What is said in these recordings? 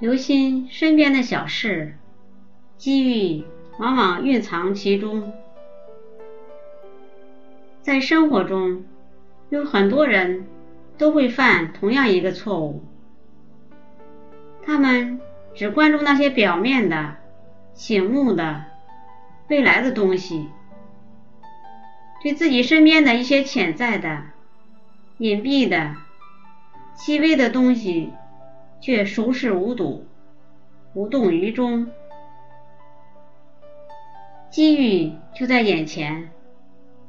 留心身边的小事，机遇往往蕴藏其中。在生活中，有很多人都会犯同样一个错误，他们只关注那些表面的、醒目的、未来的东西，对自己身边的一些潜在的、隐蔽的、细微的东西。却熟视无睹，无动于衷。机遇就在眼前，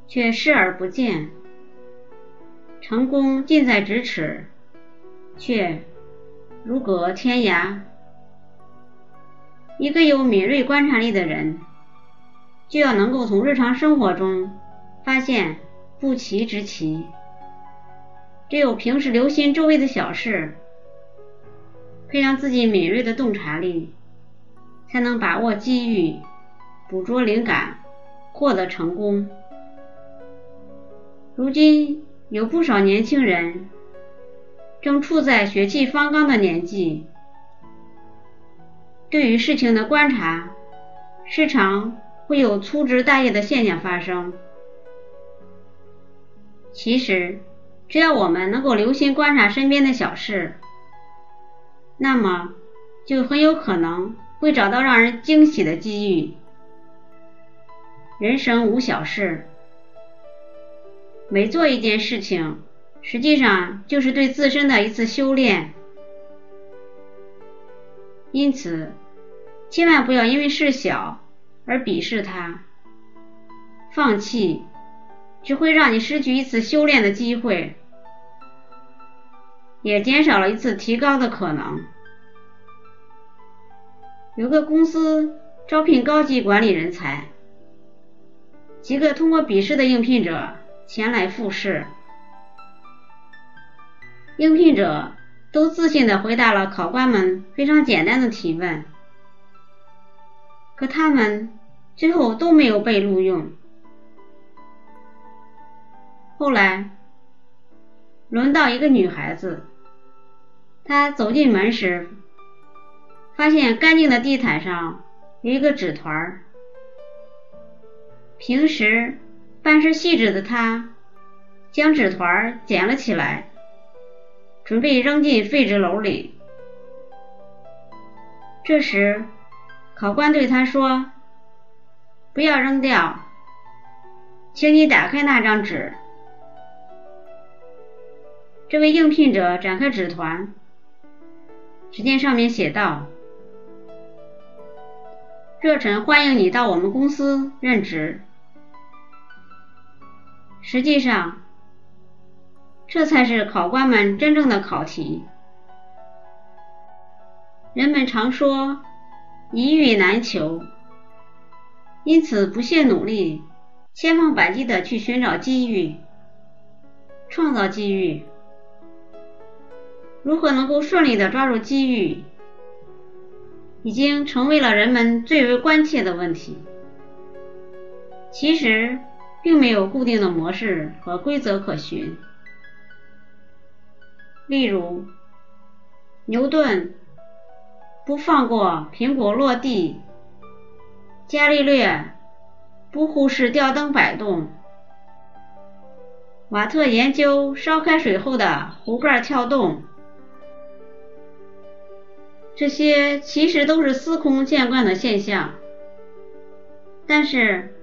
却视而不见；成功近在咫尺，却如隔天涯。一个有敏锐观察力的人，就要能够从日常生活中发现不齐之奇。只有平时留心周围的小事。培养自己敏锐的洞察力，才能把握机遇，捕捉灵感，获得成功。如今有不少年轻人正处在血气方刚的年纪，对于事情的观察，时常会有粗枝大叶的现象发生。其实，只要我们能够留心观察身边的小事，那么，就很有可能会找到让人惊喜的机遇。人生无小事，每做一件事情，实际上就是对自身的一次修炼。因此，千万不要因为事小而鄙视它，放弃只会让你失去一次修炼的机会。也减少了一次提高的可能。有个公司招聘高级管理人才，几个通过笔试的应聘者前来复试，应聘者都自信的回答了考官们非常简单的提问，可他们最后都没有被录用。后来轮到一个女孩子。他走进门时，发现干净的地毯上有一个纸团平时办事细致的他，将纸团捡了起来，准备扔进废纸篓里。这时，考官对他说：“不要扔掉，请你打开那张纸。”这位应聘者展开纸团。只见上面写道：“热忱欢迎你到我们公司任职。”实际上，这才是考官们真正的考题。人们常说“一遇难求”，因此不懈努力，千方百计的去寻找机遇，创造机遇。如何能够顺利的抓住机遇，已经成为了人们最为关切的问题。其实，并没有固定的模式和规则可循。例如，牛顿不放过苹果落地，伽利略不忽视吊灯摆动，瓦特研究烧开水后的壶盖跳动。这些其实都是司空见惯的现象，但是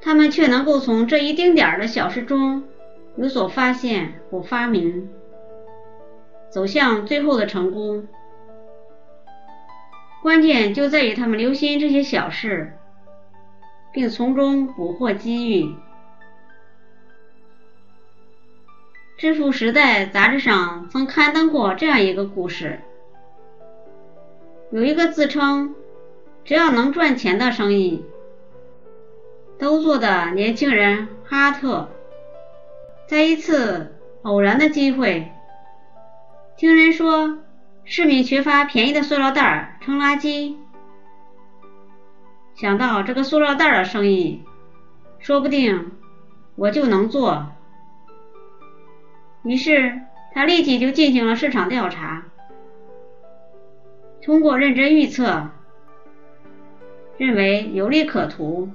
他们却能够从这一丁点儿的小事中有所发现或发明，走向最后的成功。关键就在于他们留心这些小事，并从中捕获机遇。《致富时代》杂志上曾刊登过这样一个故事。有一个自称只要能赚钱的生意都做的年轻人哈特，在一次偶然的机会，听人说市民缺乏便宜的塑料袋称垃圾，想到这个塑料袋的生意，说不定我就能做，于是他立即就进行了市场调查。通过认真预测，认为有利可图，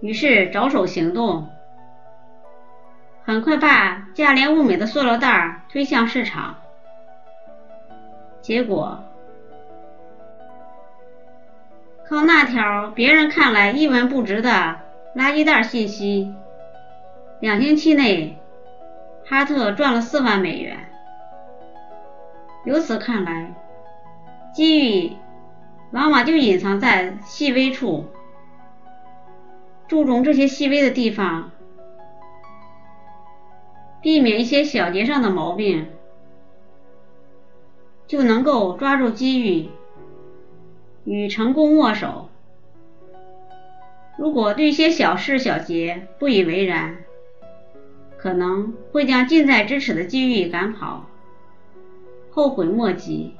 于是着手行动，很快把价廉物美的塑料袋推向市场。结果，靠那条别人看来一文不值的垃圾袋信息，两星期内，哈特赚了四万美元。由此看来，机遇往往就隐藏在细微处。注重这些细微的地方，避免一些小节上的毛病，就能够抓住机遇，与成功握手。如果对一些小事小节不以为然，可能会将近在咫尺的机遇赶跑。后悔莫及，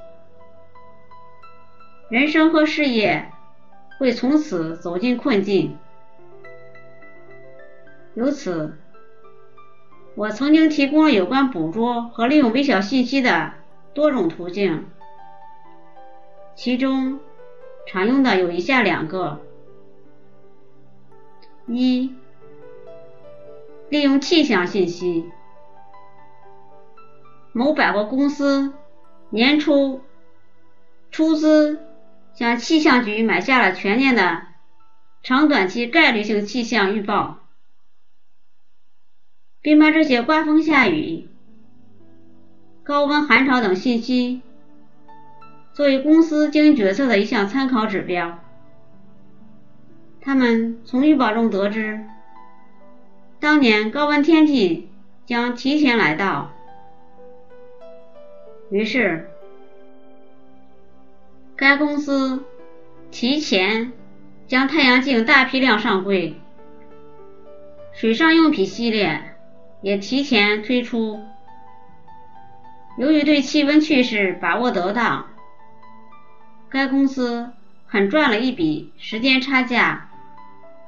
人生和事业会从此走进困境。由此，我曾经提供了有关捕捉和利用微小信息的多种途径，其中常用的有以下两个：一、利用气象信息，某百货公司。年初出资向气象局买下了全年的长短期概率性气象预报，并把这些刮风下雨、高温寒潮等信息作为公司经营决策的一项参考指标。他们从预报中得知，当年高温天气将提前来到。于是，该公司提前将太阳镜大批量上柜，水上用品系列也提前推出。由于对气温趋势把握得当，该公司很赚了一笔时间差价，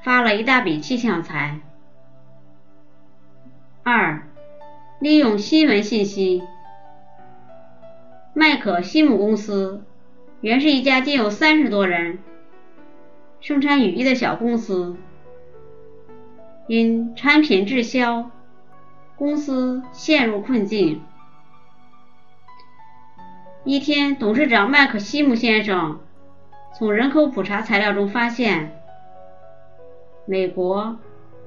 发了一大笔气象财。二，利用新闻信息。麦克西姆公司原是一家仅有三十多人、生产雨衣的小公司，因产品滞销，公司陷入困境。一天，董事长麦克西姆先生从人口普查材料中发现，美国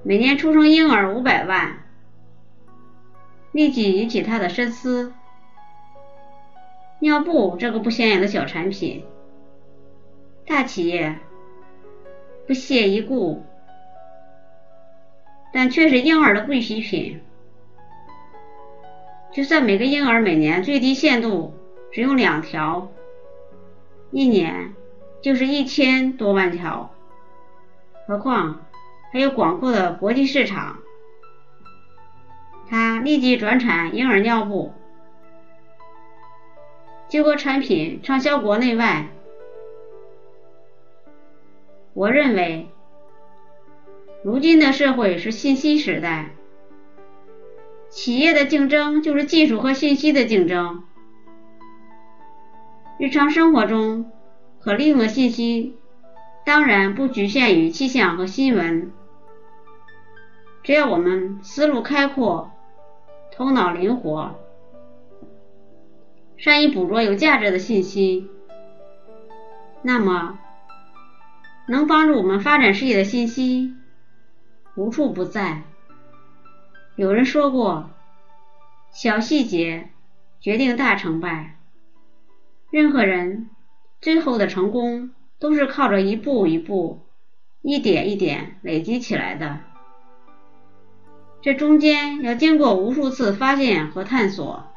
每年出生婴儿五百万，立即引起他的深思。尿布这个不显眼的小产品，大企业不屑一顾，但却是婴儿的必需品。就算每个婴儿每年最低限度只用两条，一年就是一千多万条，何况还有广阔的国际市场。他立即转产婴儿尿布。结果产品畅销国内外。我认为，如今的社会是信息时代，企业的竞争就是技术和信息的竞争。日常生活中可利用的信息，当然不局限于气象和新闻。只要我们思路开阔，头脑灵活。善于捕捉有价值的信息，那么能帮助我们发展事业的信息无处不在。有人说过，小细节决定大成败。任何人最后的成功都是靠着一步一步、一点一点累积起来的。这中间要经过无数次发现和探索。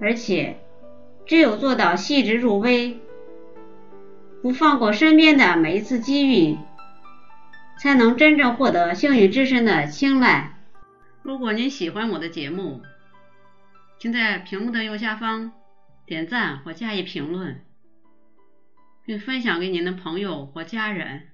而且，只有做到细致入微，不放过身边的每一次机遇，才能真正获得幸运之神的青睐。如果您喜欢我的节目，请在屏幕的右下方点赞或加以评论，并分享给您的朋友或家人。